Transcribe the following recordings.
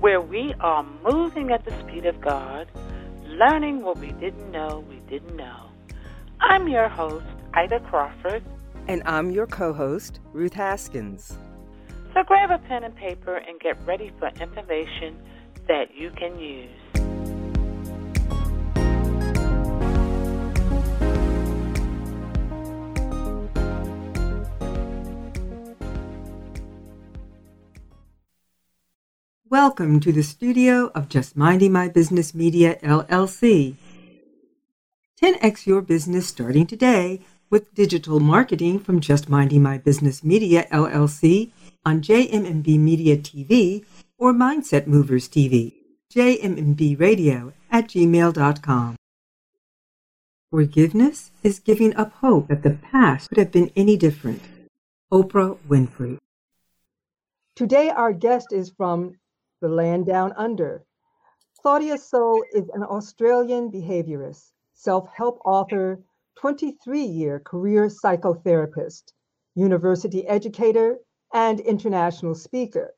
where we are moving at the speed of God, learning what we didn't know we didn't know. I'm your host, Ida Crawford. And I'm your co host, Ruth Haskins. So grab a pen and paper and get ready for information that you can use. Welcome to the studio of Just Minding My Business Media, LLC. 10x your business starting today with digital marketing from Just Minding My Business Media, LLC on JMMB Media TV or Mindset Movers TV, jmmbradio at gmail.com. Forgiveness is giving up hope that the past could have been any different. Oprah Winfrey. Today, our guest is from the land down under. Claudia Soul is an Australian behaviorist, self help author, 23 year career psychotherapist, university educator, and international speaker.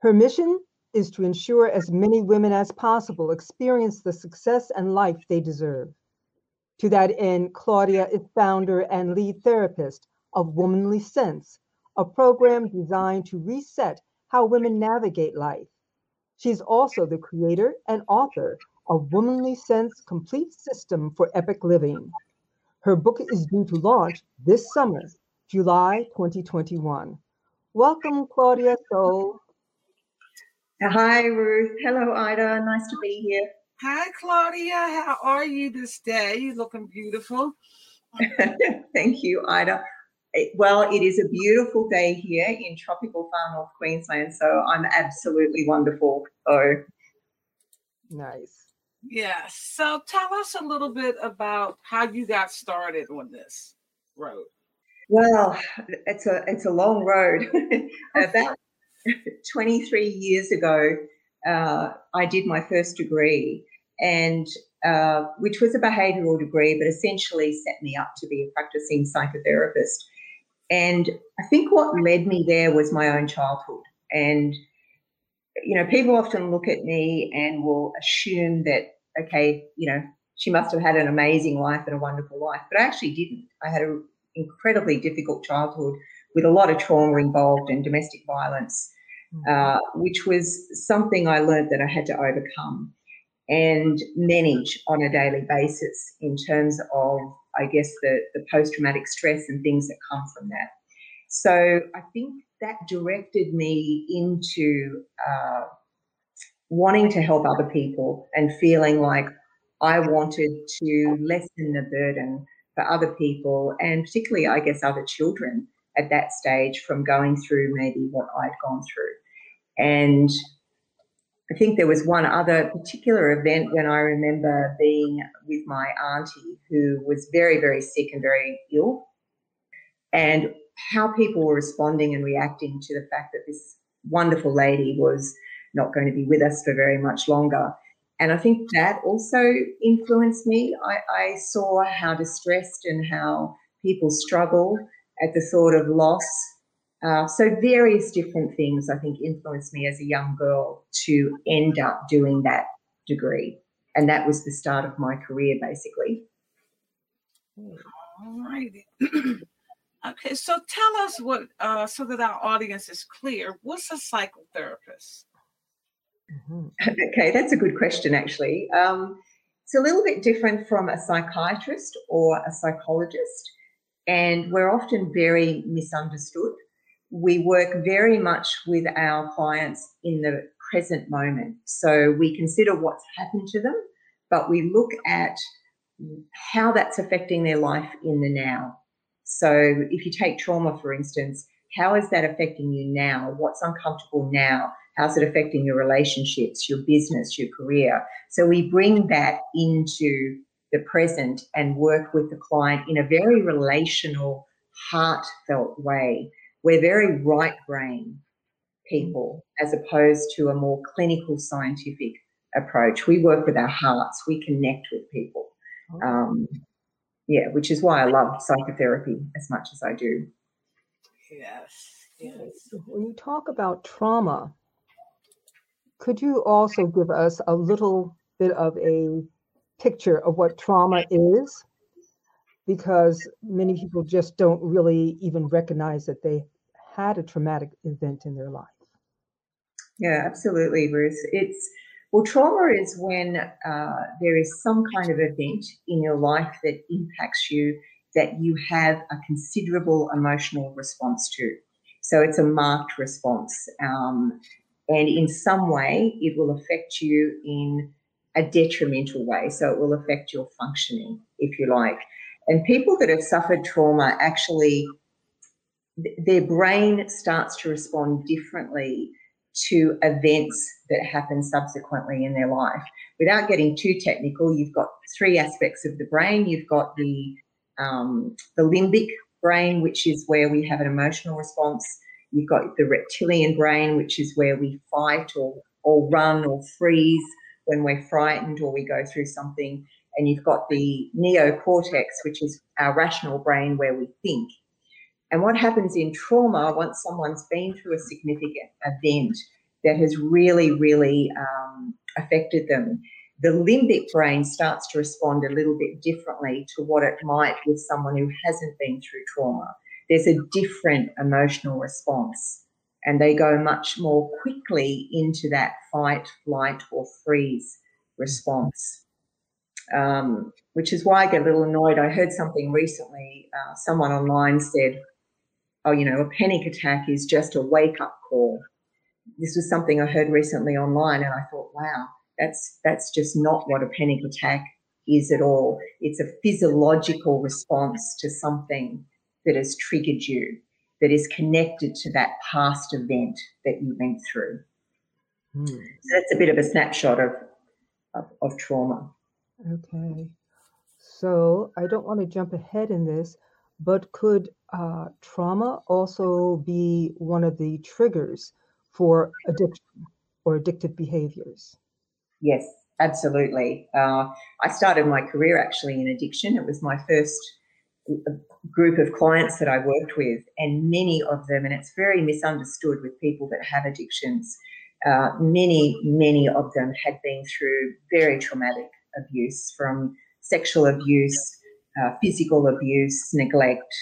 Her mission is to ensure as many women as possible experience the success and life they deserve. To that end, Claudia is founder and lead therapist of Womanly Sense, a program designed to reset how women navigate life. She's also the creator and author of Womanly Sense Complete System for Epic Living. Her book is due to launch this summer, July 2021. Welcome, Claudia Soul. Hi, Ruth. Hello, Ida. Nice to be here. Hi, Claudia. How are you this day? You're looking beautiful. Thank you, Ida. Well, it is a beautiful day here in tropical far north Queensland, so I'm absolutely wonderful. So nice. Yeah. So tell us a little bit about how you got started on this road. Well, it's a it's a long road. about 23 years ago, uh, I did my first degree, and uh, which was a behavioural degree, but essentially set me up to be a practicing psychotherapist. And I think what led me there was my own childhood. And, you know, people often look at me and will assume that, okay, you know, she must have had an amazing life and a wonderful life. But I actually didn't. I had an incredibly difficult childhood with a lot of trauma involved and domestic violence, mm-hmm. uh, which was something I learned that I had to overcome and manage on a daily basis in terms of I guess, the, the post traumatic stress and things that come from that. So I think that directed me into uh, wanting to help other people and feeling like I wanted to lessen the burden for other people and particularly, I guess, other children at that stage from going through maybe what I'd gone through. And I think there was one other particular event when I remember being with my auntie who was very, very sick and very ill, and how people were responding and reacting to the fact that this wonderful lady was not going to be with us for very much longer. And I think that also influenced me. I, I saw how distressed and how people struggle at the thought of loss uh, so various different things I think influenced me as a young girl to end up doing that degree, and that was the start of my career, basically. All righty. okay, so tell us what, uh, so that our audience is clear. What's a psychotherapist? Mm-hmm. Okay, that's a good question, actually. Um, it's a little bit different from a psychiatrist or a psychologist, and we're often very misunderstood we work very much with our clients in the present moment. So we consider what's happened to them, but we look at how that's affecting their life in the now. So if you take trauma, for instance, how is that affecting you now? What's uncomfortable now? How's it affecting your relationships, your business, your career? So we bring that into the present and work with the client in a very relational, heartfelt way. We're very right brain people as opposed to a more clinical scientific approach. We work with our hearts, we connect with people. Oh. Um, yeah, which is why I love psychotherapy as much as I do. Yes. Yes. When you talk about trauma, could you also give us a little bit of a picture of what trauma is? Because many people just don't really even recognize that they had a traumatic event in their life. Yeah, absolutely, Ruth. It's well, trauma is when uh, there is some kind of event in your life that impacts you that you have a considerable emotional response to. So it's a marked response. Um, and in some way, it will affect you in a detrimental way. So it will affect your functioning, if you like. And people that have suffered trauma actually, their brain starts to respond differently to events that happen subsequently in their life. Without getting too technical, you've got three aspects of the brain. You've got the um, the limbic brain, which is where we have an emotional response. You've got the reptilian brain, which is where we fight or, or run or freeze when we're frightened or we go through something. And you've got the neocortex, which is our rational brain where we think. And what happens in trauma, once someone's been through a significant event that has really, really um, affected them, the limbic brain starts to respond a little bit differently to what it might with someone who hasn't been through trauma. There's a different emotional response, and they go much more quickly into that fight, flight, or freeze response. Um, which is why I get a little annoyed. I heard something recently. Uh, someone online said, "Oh, you know, a panic attack is just a wake-up call." This was something I heard recently online, and I thought, "Wow, that's that's just not what a panic attack is at all. It's a physiological response to something that has triggered you, that is connected to that past event that you went through. Hmm. So that's a bit of a snapshot of, of, of trauma. Okay. So I don't want to jump ahead in this, but could uh, trauma also be one of the triggers for addiction or addictive behaviors? Yes, absolutely. Uh, I started my career actually in addiction. It was my first uh, group of clients that I worked with, and many of them, and it's very misunderstood with people that have addictions. Uh, many, many of them had been through very traumatic abuse from sexual abuse, uh, physical abuse, neglect,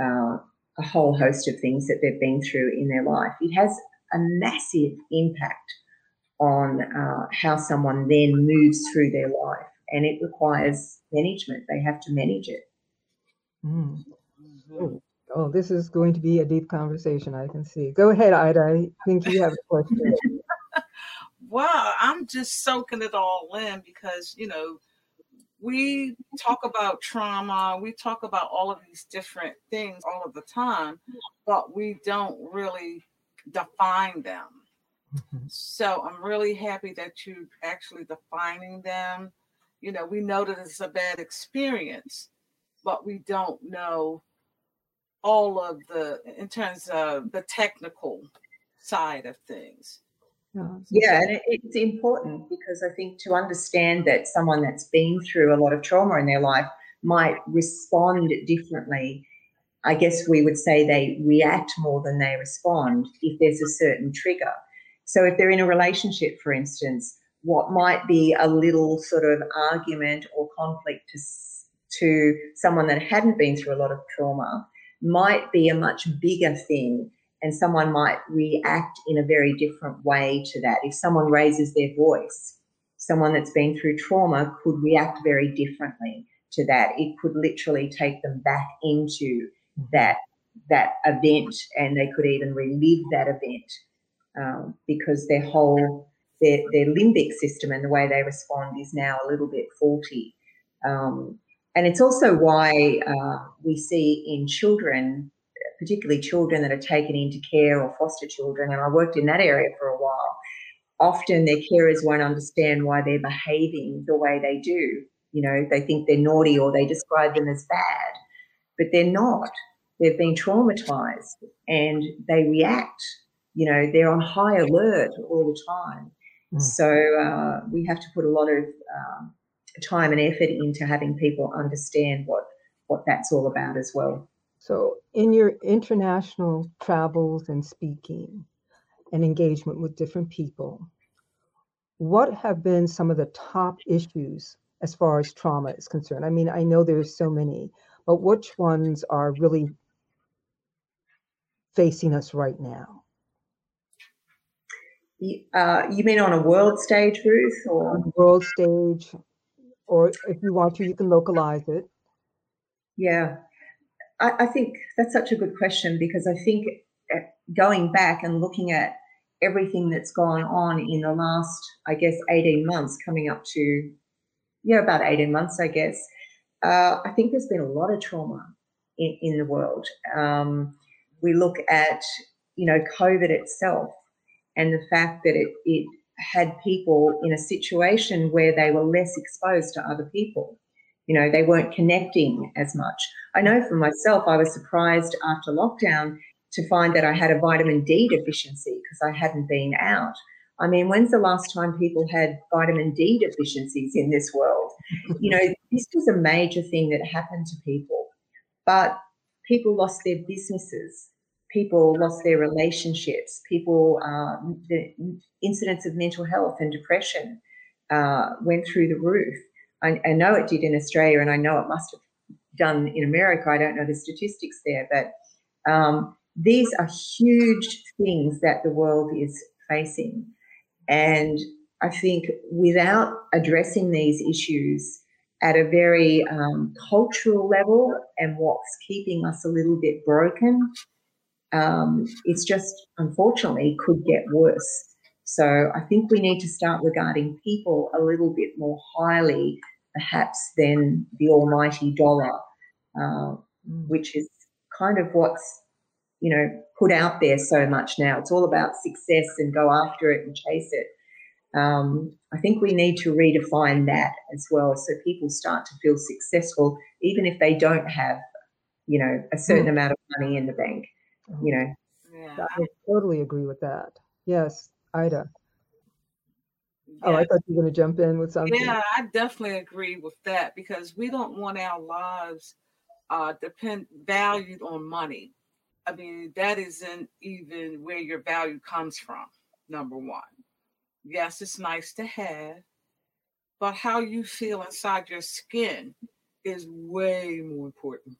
uh, a whole host of things that they've been through in their life. It has a massive impact on uh, how someone then moves through their life. And it requires management, they have to manage it. Mm. Oh, oh, this is going to be a deep conversation, I can see. Go ahead, Ida. I think you have a question. wow, I'm just soaking it all in because, you know, we talk about trauma, we talk about all of these different things all of the time, but we don't really define them. Mm-hmm. So I'm really happy that you're actually defining them. You know, we know that it's a bad experience, but we don't know all of the in terms of the technical side of things. Yeah, and it's important because I think to understand that someone that's been through a lot of trauma in their life might respond differently. I guess we would say they react more than they respond if there's a certain trigger. So if they're in a relationship, for instance, what might be a little sort of argument or conflict to, to someone that hadn't been through a lot of trauma might be a much bigger thing and someone might react in a very different way to that. If someone raises their voice, someone that's been through trauma could react very differently to that. It could literally take them back into that that event and they could even relive that event um, because their whole their, their limbic system and the way they respond is now a little bit faulty. Um, and it's also why uh, we see in children, particularly children that are taken into care or foster children, and I worked in that area for a while, often their carers won't understand why they're behaving the way they do. You know, they think they're naughty or they describe them as bad, but they're not. They've been traumatized and they react. You know, they're on high alert all the time. Mm. So uh, we have to put a lot of um, time and effort into having people understand what what that's all about as well. So, in your international travels and speaking and engagement with different people, what have been some of the top issues as far as trauma is concerned? I mean, I know there's so many, but which ones are really facing us right now? Uh, you mean on a world stage, Ruth, or on world stage, or if you want to, you can localize it. Yeah, I, I think that's such a good question because I think uh, going back and looking at everything that's gone on in the last, I guess, 18 months, coming up to, yeah, about 18 months, I guess, uh, I think there's been a lot of trauma in, in the world. Um, we look at, you know, COVID itself and the fact that it, it had people in a situation where they were less exposed to other people. You know, they weren't connecting as much. I know for myself, I was surprised after lockdown to find that I had a vitamin D deficiency because I hadn't been out. I mean, when's the last time people had vitamin D deficiencies in this world? you know, this was a major thing that happened to people, but people lost their businesses people lost their relationships, people, uh, the incidents of mental health and depression uh, went through the roof. I, I, know it did in Australia, and I know it must have done in America. I don't know the statistics there, but um, these are huge things that the world is facing. And I think without addressing these issues at a very um, cultural level and what's keeping us a little bit broken um, it's just unfortunately could get worse. So I think we need to start regarding people a little bit more highly, perhaps, than the almighty dollar, uh, which is kind of what's you know put out there so much now. It's all about success and go after it and chase it. Um, I think we need to redefine that as well, so people start to feel successful, even if they don't have, you know, a certain mm. amount of money in the bank you know. Yeah. I totally agree with that. Yes, Ida. Oh, I thought you were going to jump in with something. Yeah, I definitely agree with that because we don't want our lives uh, depend valued on money. I mean, that isn't even where your value comes from. Number one, yes, it's nice to have, but how you feel inside your skin is way more important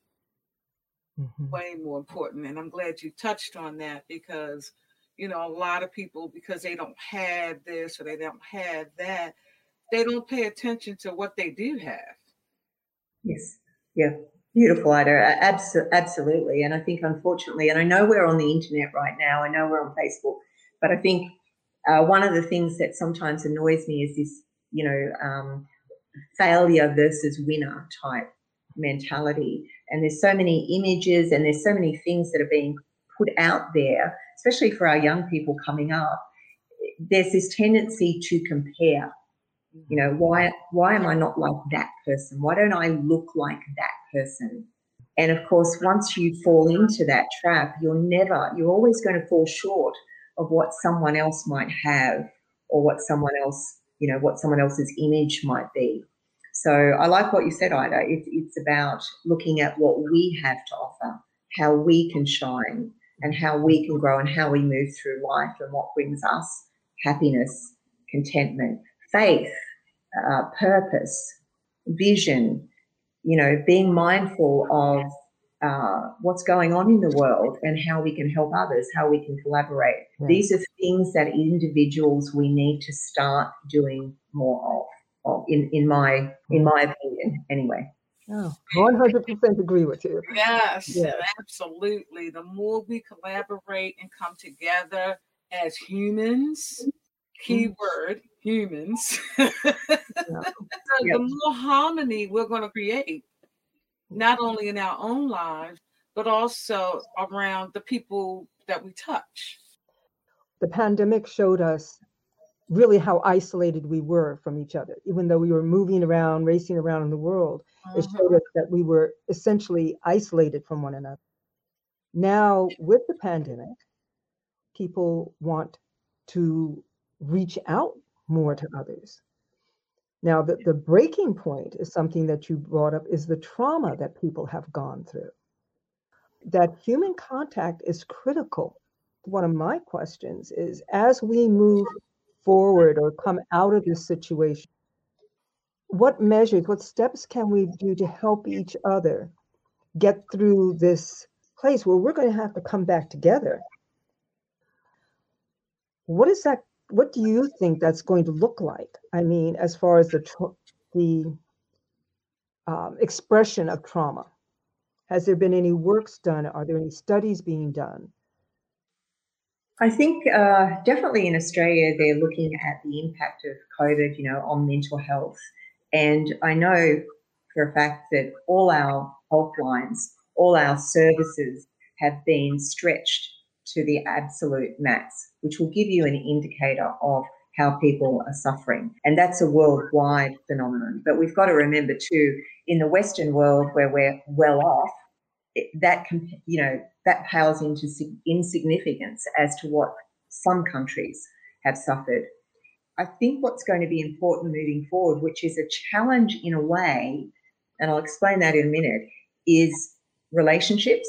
mm-hmm. way more important. And I'm glad you touched on that because, you know, a lot of people, because they don't have this or they don't have that, they don't pay attention to what they do have. Yes. Yeah. Beautiful, Ida. absolutely. And I think, unfortunately, and I know we're on the internet right now, I know we're on Facebook, but I think uh, one of the things that sometimes annoys me is this, you know, um, failure versus winner type mentality. And there's so many images and there's so many things that are being put out there, especially for our young people coming up. There's this tendency to compare. You know, why why am I not like that person? Why don't I look like that person? And of course, once you fall into that trap, you're never, you're always going to fall short of what someone else might have or what someone else, you know, what someone else's image might be. So I like what you said, Ida. It, it's about looking at what we have to offer, how we can shine, and how we can grow, and how we move through life, and what brings us happiness, contentment, faith, uh, purpose, vision. You know, being mindful of uh, what's going on in the world and how we can help others, how we can collaborate. These are things that individuals we need to start doing more of in in my in my opinion anyway. Oh, 100% agree with you. Yes, yes, absolutely. The more we collaborate and come together as humans, keyword humans, yeah. the more harmony we're going to create, not only in our own lives, but also around the people that we touch. The pandemic showed us really how isolated we were from each other, even though we were moving around, racing around in the world. It mm-hmm. showed us that we were essentially isolated from one another. Now, with the pandemic, people want to reach out more to others. Now, the, the breaking point is something that you brought up is the trauma that people have gone through. That human contact is critical. One of my questions is as we move forward or come out of this situation, what measures, what steps can we do to help each other get through this place where we're going to have to come back together? What is that what do you think that's going to look like? I mean, as far as the the um, expression of trauma, has there been any works done? Are there any studies being done? I think uh, definitely in Australia they're looking at the impact of COVID, you know, on mental health, and I know for a fact that all our helplines, all our services have been stretched to the absolute max, which will give you an indicator of how people are suffering. And that's a worldwide phenomenon. But we've got to remember too, in the Western world where we're well off, that you know that pales into insignificance as to what some countries have suffered. I think what's going to be important moving forward, which is a challenge in a way, and I'll explain that in a minute, is relationships,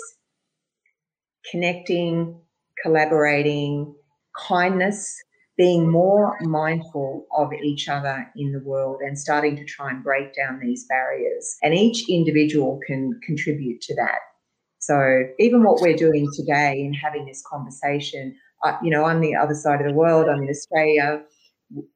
connecting, collaborating, kindness, being more mindful of each other in the world and starting to try and break down these barriers. And each individual can contribute to that. So even what we're doing today in having this conversation, uh, you know, I'm the other side of the world, I'm in Australia.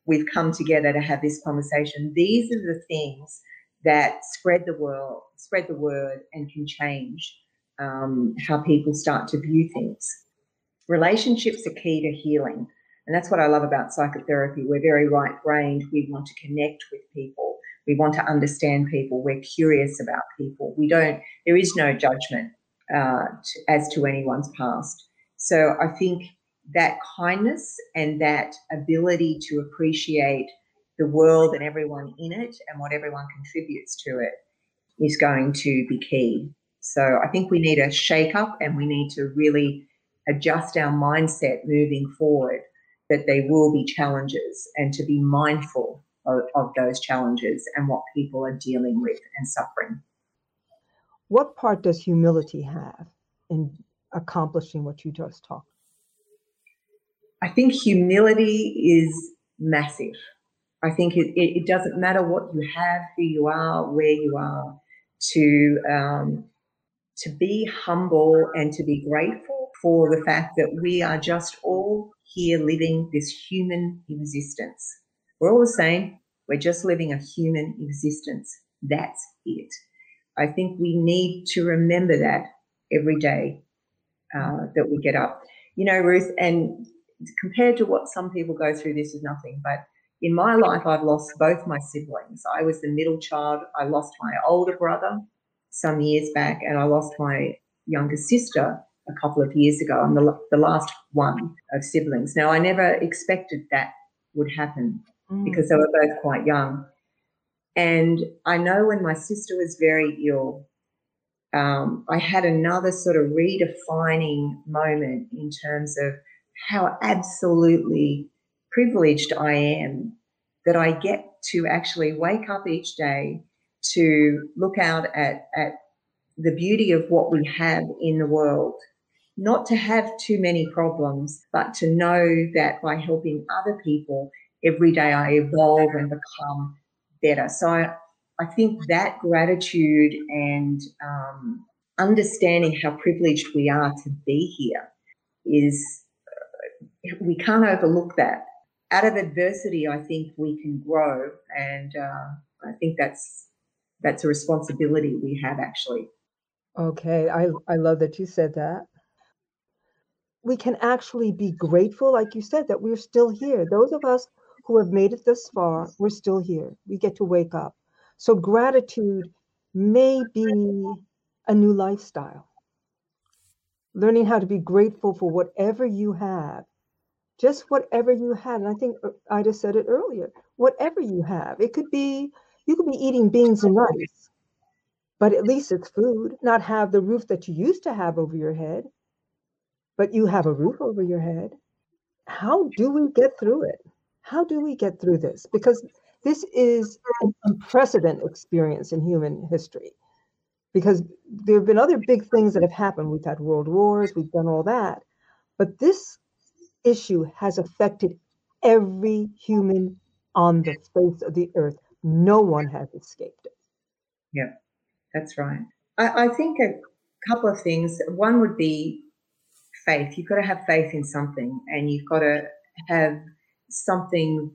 We've come together to have this conversation. These are the things that spread the world, spread the word, and can change um, how people start to view things. Relationships are key to healing. And that's what I love about psychotherapy. We're very right brained. We want to connect with people. We want to understand people. We're curious about people. We don't, there is no judgment uh, to, as to anyone's past. So I think that kindness and that ability to appreciate the world and everyone in it and what everyone contributes to it is going to be key. So I think we need a shake up and we need to really adjust our mindset moving forward that there will be challenges and to be mindful of, of, those challenges and what people are dealing with and suffering. What part does humility have in accomplishing what you just talked? I think humility is massive. I think it, it, it doesn't matter what you have, who you are, where you are, to um, to be humble and to be grateful for the fact that we are just all here living this human existence. We're all the same. We're just living a human existence. That's it. I think we need to remember that every day uh, that we get up. You know, Ruth, and compared to what some people go through, this is nothing. But in my life, I've lost both my siblings. I was the middle child. I lost my older brother some years back, and I lost my younger sister a couple of years ago. I'm the, the last one of siblings. Now, I never expected that would happen mm. because they were both quite young. And I know when my sister was very ill, um, I had another sort of redefining moment in terms of how absolutely privileged I am that I get to actually wake up each day to look out at, at the beauty of what we have in the world. Not to have too many problems, but to know that by helping other people, every day I evolve and become better. So I, I think that gratitude and um, understanding how privileged we are to be here is, we can't overlook that. Out of adversity, I think we can grow. And uh, I think that's that's a responsibility we have actually. Okay, I, I love that you said that. we can actually be grateful, like you said, that we're still here. Those of us who have made it this far, we're still here. We get to wake up. So gratitude may be a new lifestyle. Learning how to be grateful for whatever you have, just whatever you have. And I think uh, Ida said it earlier whatever you have. It could be, you could be eating beans and rice, but at least it's food, not have the roof that you used to have over your head, but you have a roof over your head. How do we get through it? How do we get through this? Because this is an unprecedented experience in human history. Because there have been other big things that have happened. We've had world wars, we've done all that. But this issue has affected every human on the face of the earth. No one has escaped it. Yeah, that's right. I, I think a couple of things. One would be faith. You've got to have faith in something, and you've got to have something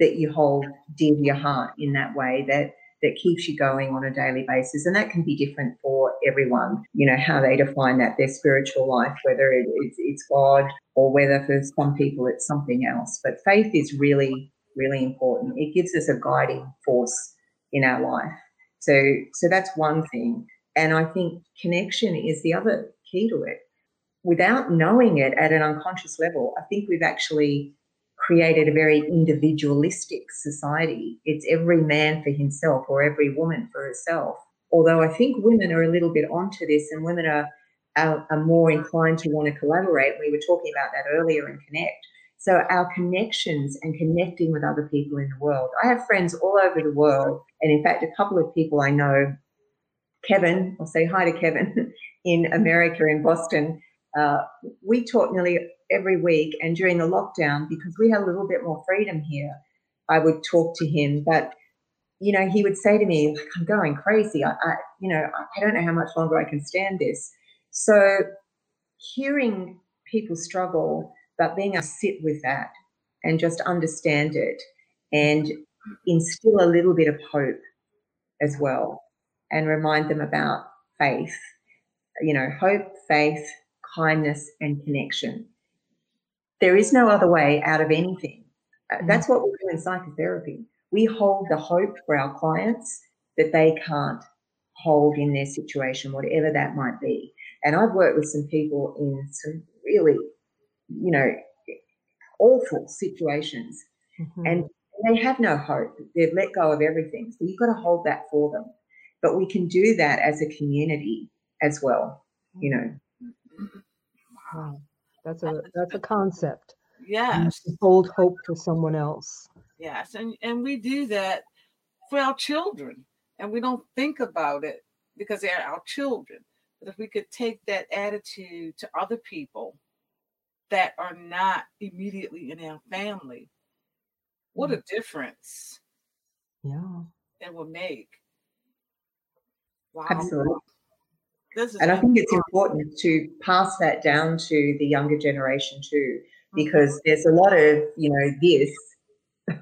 that you hold dear to your heart in that way that that keeps you going on a daily basis. And that can be different for everyone you know how they define that their spiritual life whether it's, it's god or whether for some people it's something else. But faith is really really important. It gives us a guiding force in our life. So so that's one thing. And i think connection is the other key to it. Without knowing it at an unconscious level i think we've actually created a very individualistic society. It's every man for himself or every woman for herself. Although I think women are a little bit onto this and women are, are, are more inclined to want to collaborate. We were talking about that earlier and connect. So our connections and connecting with other people in the world. I have friends all over the world. And in fact, a couple of people I know, Kevin, I'll say hi to Kevin in America, in Boston. Uh, we talk nearly every week. And during the lockdown, because we had a little bit more freedom here, I would talk to him. But you know, he would say to me, I'm going crazy. I, I, you know, I don't know how much longer I can stand this. So hearing people struggle, but being able to sit with that and just understand it and instill a little bit of hope as well and remind them about faith, you know, hope, faith, kindness, and connection. There is no other way out of anything. Mm-hmm. That's what we do in psychotherapy. We hold the hope for our clients that they can't hold in their situation, whatever that might be. And I've worked with some people in some really, you know, awful situations mm-hmm. and they have no hope. They've let go of everything. So you've got to hold that for them. But we can do that as a community as well, you know. Wow. That's a that's a concept. Yes. Hold hope for someone else. Yes, and and we do that for our children, and we don't think about it because they're our children. But if we could take that attitude to other people that are not immediately in our family, what a mm. difference! Yeah, it will make. Wow. Absolutely and I think it's important to pass that down to the younger generation too, mm-hmm. because mm-hmm. there's a lot of, you know, this.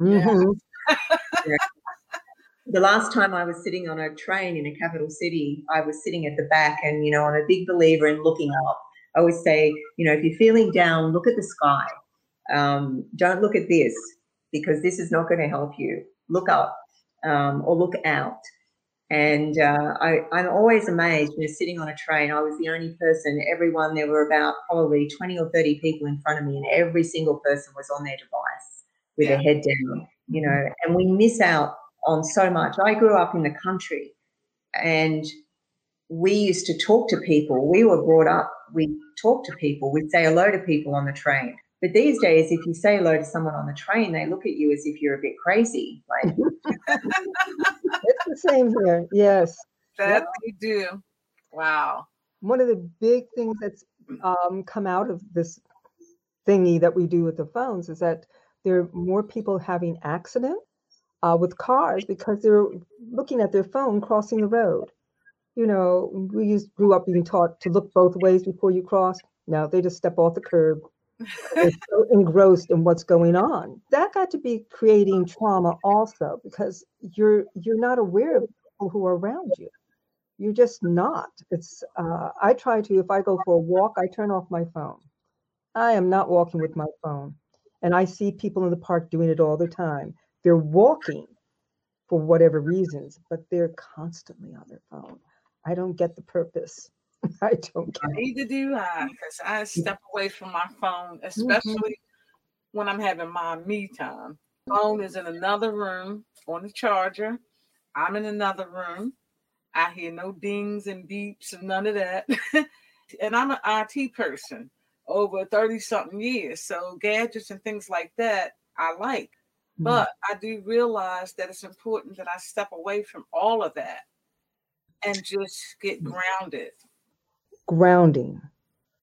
mm-hmm. yeah. The last time I was sitting on a train in a capital city, I was sitting at the back, and you know, I'm a big believer in looking up. I always say, you know, if you're feeling down, look at the sky. Um, don't look at this because this is not going to help you. Look up um, or look out. And uh, I, am always amazed, you know, sitting on a train, I was the only person, everyone, there were about probably 20 or 30 people in front of me, and every single person was on their device with yeah. their head down, you know, and we miss out on so much. I grew up in the country and we used to talk to people. We were brought up, we talk to people, we'd say hello to people on the train. But these days, if you say hello to someone on the train, they look at you as if you're a bit crazy. Like it's the same here. Yes, that we do. Wow. One of the big things that's um, come out of this thingy that we do with the phones is that there are more people having accidents uh, with cars because they're looking at their phone crossing the road. You know, we used, grew up being taught to look both ways before you cross. Now they just step off the curb they're so engrossed in what's going on. That got to be creating trauma also because you're you're not aware of people who are around you. You're just not. It's uh, I try to if I go for a walk, I turn off my phone. I am not walking with my phone. And I see people in the park doing it all the time. They're walking for whatever reasons, but they're constantly on their phone. I don't get the purpose. I don't get Neither do I, because I step away from my phone, especially mm-hmm. when I'm having my me time. Phone is in another room on the charger. I'm in another room. I hear no dings and beeps and none of that. and I'm an IT person over 30 something years. So gadgets and things like that, I like. Mm-hmm. But I do realize that it's important that I step away from all of that and just get mm. grounded. Grounding.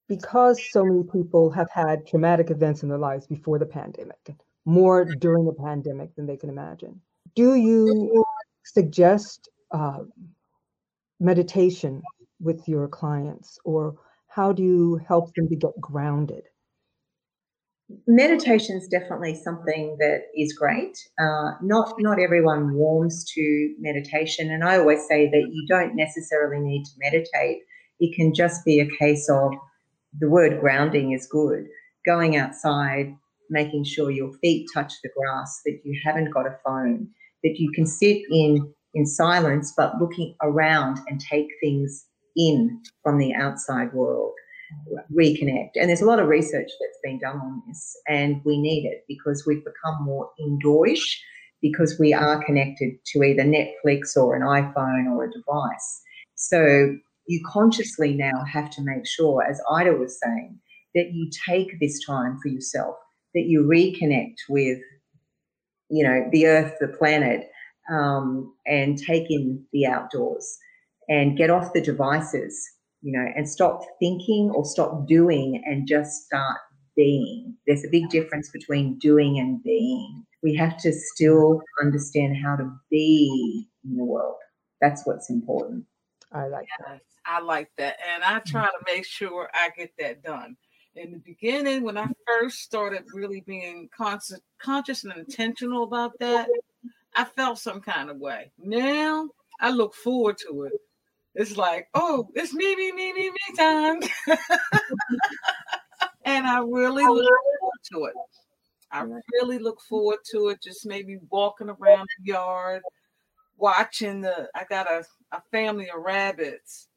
Because so many people have had traumatic events in their lives before the pandemic, more during the pandemic than they can imagine. Do you suggest uh, meditation with your clients, or how do you help them to get grounded? meditation is definitely something that is great. Uh, not not everyone warms to meditation, and I always say that you don't necessarily need to meditate. It can just be a case of the word grounding is good. Going outside, making sure your feet touch the grass, that you haven't got a phone, that you can sit in in silence, but looking around and take things in from the outside world reconnect. And there's a lot of research that's been done on this, and we need it because we've become more indoorish because we are connected to either Netflix or an iPhone or a device. So you consciously now have to make sure, as Ida was saying, that you take this time for yourself, that you reconnect with, you know, the earth, the planet, um, and take in the outdoors and get off the devices you know, and stop thinking or stop doing and just start being. There's a big difference between doing and being. We have to still understand how to be in the world. That's what's important. I like that. I like that. And I try to make sure I get that done. In the beginning, when I first started really being conscious, conscious and intentional about that, I felt some kind of way. Now I look forward to it it's like, oh, it's me, me, me, me, me time. and I really look forward to it. I really look forward to it. Just maybe walking around the yard, watching the. I got a, a family of rabbits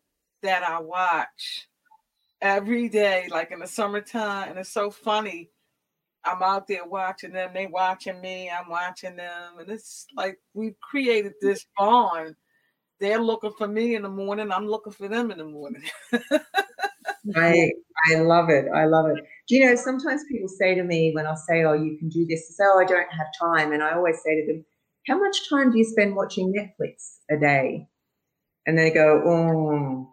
that I watch every day, like in the summertime. And it's so funny. I'm out there watching them, they watching me, I'm watching them. And it's like we've created this bond they're looking for me in the morning. I'm looking for them in the morning. I I love it. I love it. Do you know sometimes people say to me when I say, "Oh, you can do this," they say, "Oh, I don't have time," and I always say to them, "How much time do you spend watching Netflix a day?" And they go, "Oh,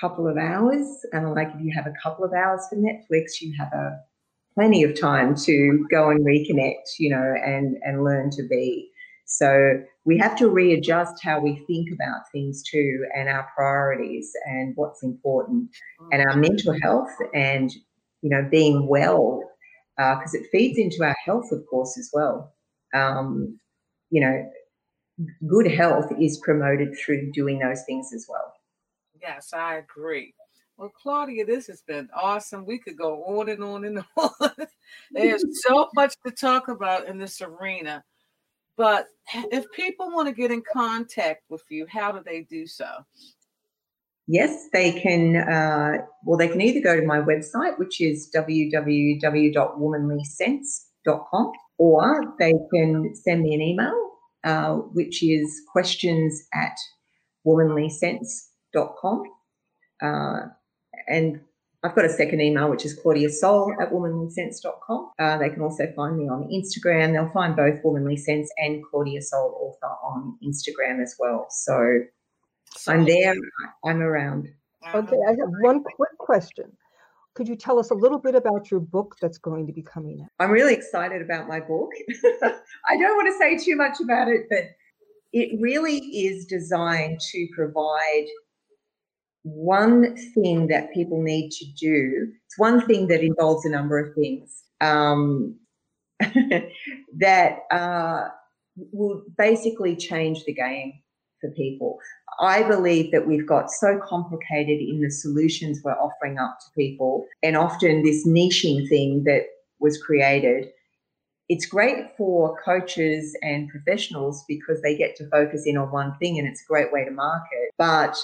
couple of hours." And like, "If you have a couple of hours for Netflix, you have a plenty of time to go and reconnect, you know, and and learn to be." So we have to readjust how we think about things too and our priorities and what's important and our mental health and you know being well because uh, it feeds into our health of course as well um, you know good health is promoted through doing those things as well yes i agree well claudia this has been awesome we could go on and on and on there's so much to talk about in this arena but if people want to get in contact with you, how do they do so? Yes, they can. Uh, well, they can either go to my website, which is www.womanlysense.com, or they can send me an email, uh, which is questions at womanlysense.com. Uh, and I've got a second email, which is Claudia Soul at womanlysense.com. Uh, they can also find me on Instagram. They'll find both Womanly Sense and Claudia Soul author on Instagram as well. So I'm there, I'm around. Okay, I have one quick question. Could you tell us a little bit about your book that's going to be coming out? I'm really excited about my book. I don't want to say too much about it, but it really is designed to provide one thing that people need to do, it's one thing that involves a number of things um, that uh, will basically change the game for people. I believe that we've got so complicated in the solutions we're offering up to people, and often this niching thing that was created. It's great for coaches and professionals because they get to focus in on one thing and it's a great way to market. But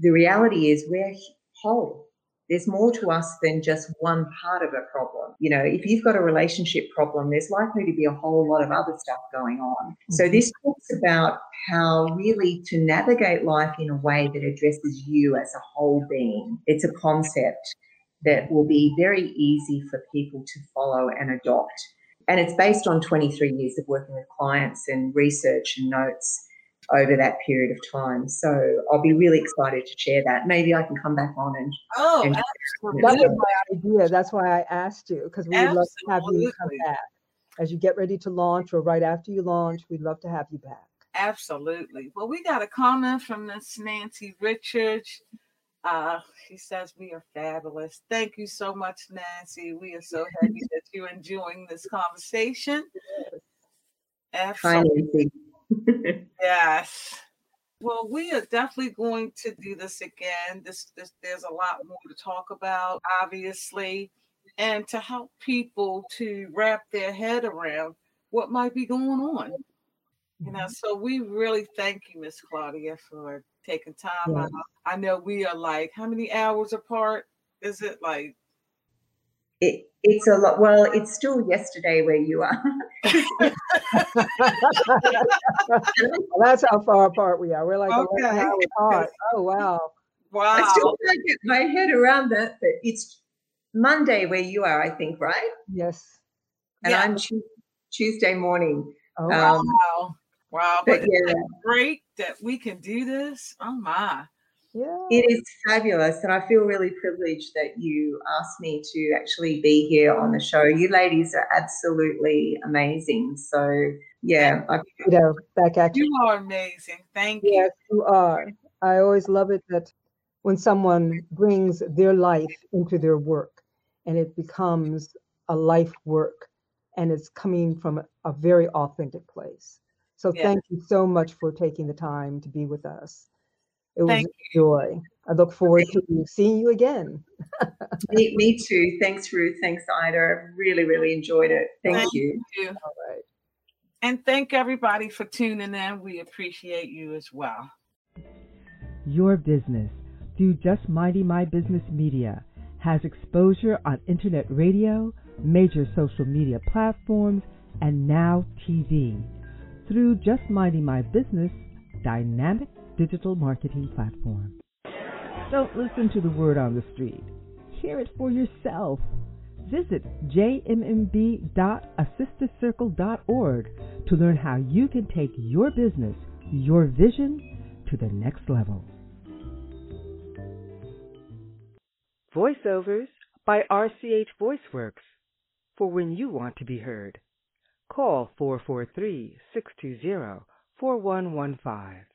the reality is, we're whole there's more to us than just one part of a problem. You know, if you've got a relationship problem, there's likely to be a whole lot of other stuff going on. So mm-hmm. this talks about how really to navigate life in a way that addresses you as a whole being. It's a concept that will be very easy for people to follow and adopt. And it's based on 23 years of working with clients and research and notes over that period of time. So I'll be really excited to share that. Maybe I can come back on and. Oh, and that was my idea. That's why I asked you because we'd love to have you come back as you get ready to launch or right after you launch. We'd love to have you back. Absolutely. Well, we got a comment from Miss Nancy Richards. Uh, she says we are fabulous. Thank you so much, Nancy. We are so happy that you're enjoying this conversation. Absolutely. yes. Well, we are definitely going to do this again. This, this, there's a lot more to talk about, obviously, and to help people to wrap their head around what might be going on. You know, mm-hmm. so we really thank you, Miss Claudia, for taking time yeah. I know we are like how many hours apart? Is it like it, it's a lot. Well, it's still yesterday where you are. well, that's how far apart we are. We're like okay. 11 apart. Oh, wow. Wow. I still can't get my head around that, but it's Monday where you are, I think, right? Yes. And yeah. I'm Tuesday morning. Oh, um, wow. Wow. But, but yeah. great that we can do this. Oh, my. Yeah. It is fabulous. And I feel really privileged that you asked me to actually be here on the show. You ladies are absolutely amazing. So, yeah. I, you know, back at you. You are amazing. Thank you. Yes, you are. I always love it that when someone brings their life into their work and it becomes a life work and it's coming from a very authentic place. So, yeah. thank you so much for taking the time to be with us. It was Thank a joy. I look forward to seeing you again. me, me, too. Thanks, Ruth. Thanks, Ida. I really, really enjoyed it. Thank, thank you. you. All right. And thank everybody for tuning in. We appreciate you as well. Your business through Just Minding My Business Media has exposure on internet radio, major social media platforms, and now TV. Through Just Minding My Business, dynamic digital marketing platform. Don't listen to the word on the street. Hear it for yourself. Visit jmb.assistacircle.org to learn how you can take your business, your vision, to the next level. Voiceovers by RCH VoiceWorks for when you want to be heard. Call 443 620 4115.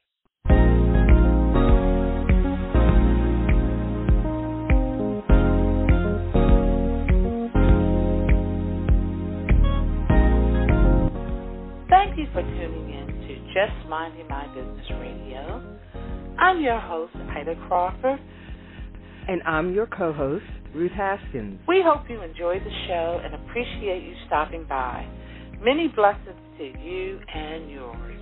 Thank you for tuning in to Just Minding My Business Radio. I'm your host, Ida Crawford. And I'm your co host, Ruth Haskins. We hope you enjoyed the show and appreciate you stopping by. Many blessings to you and yours.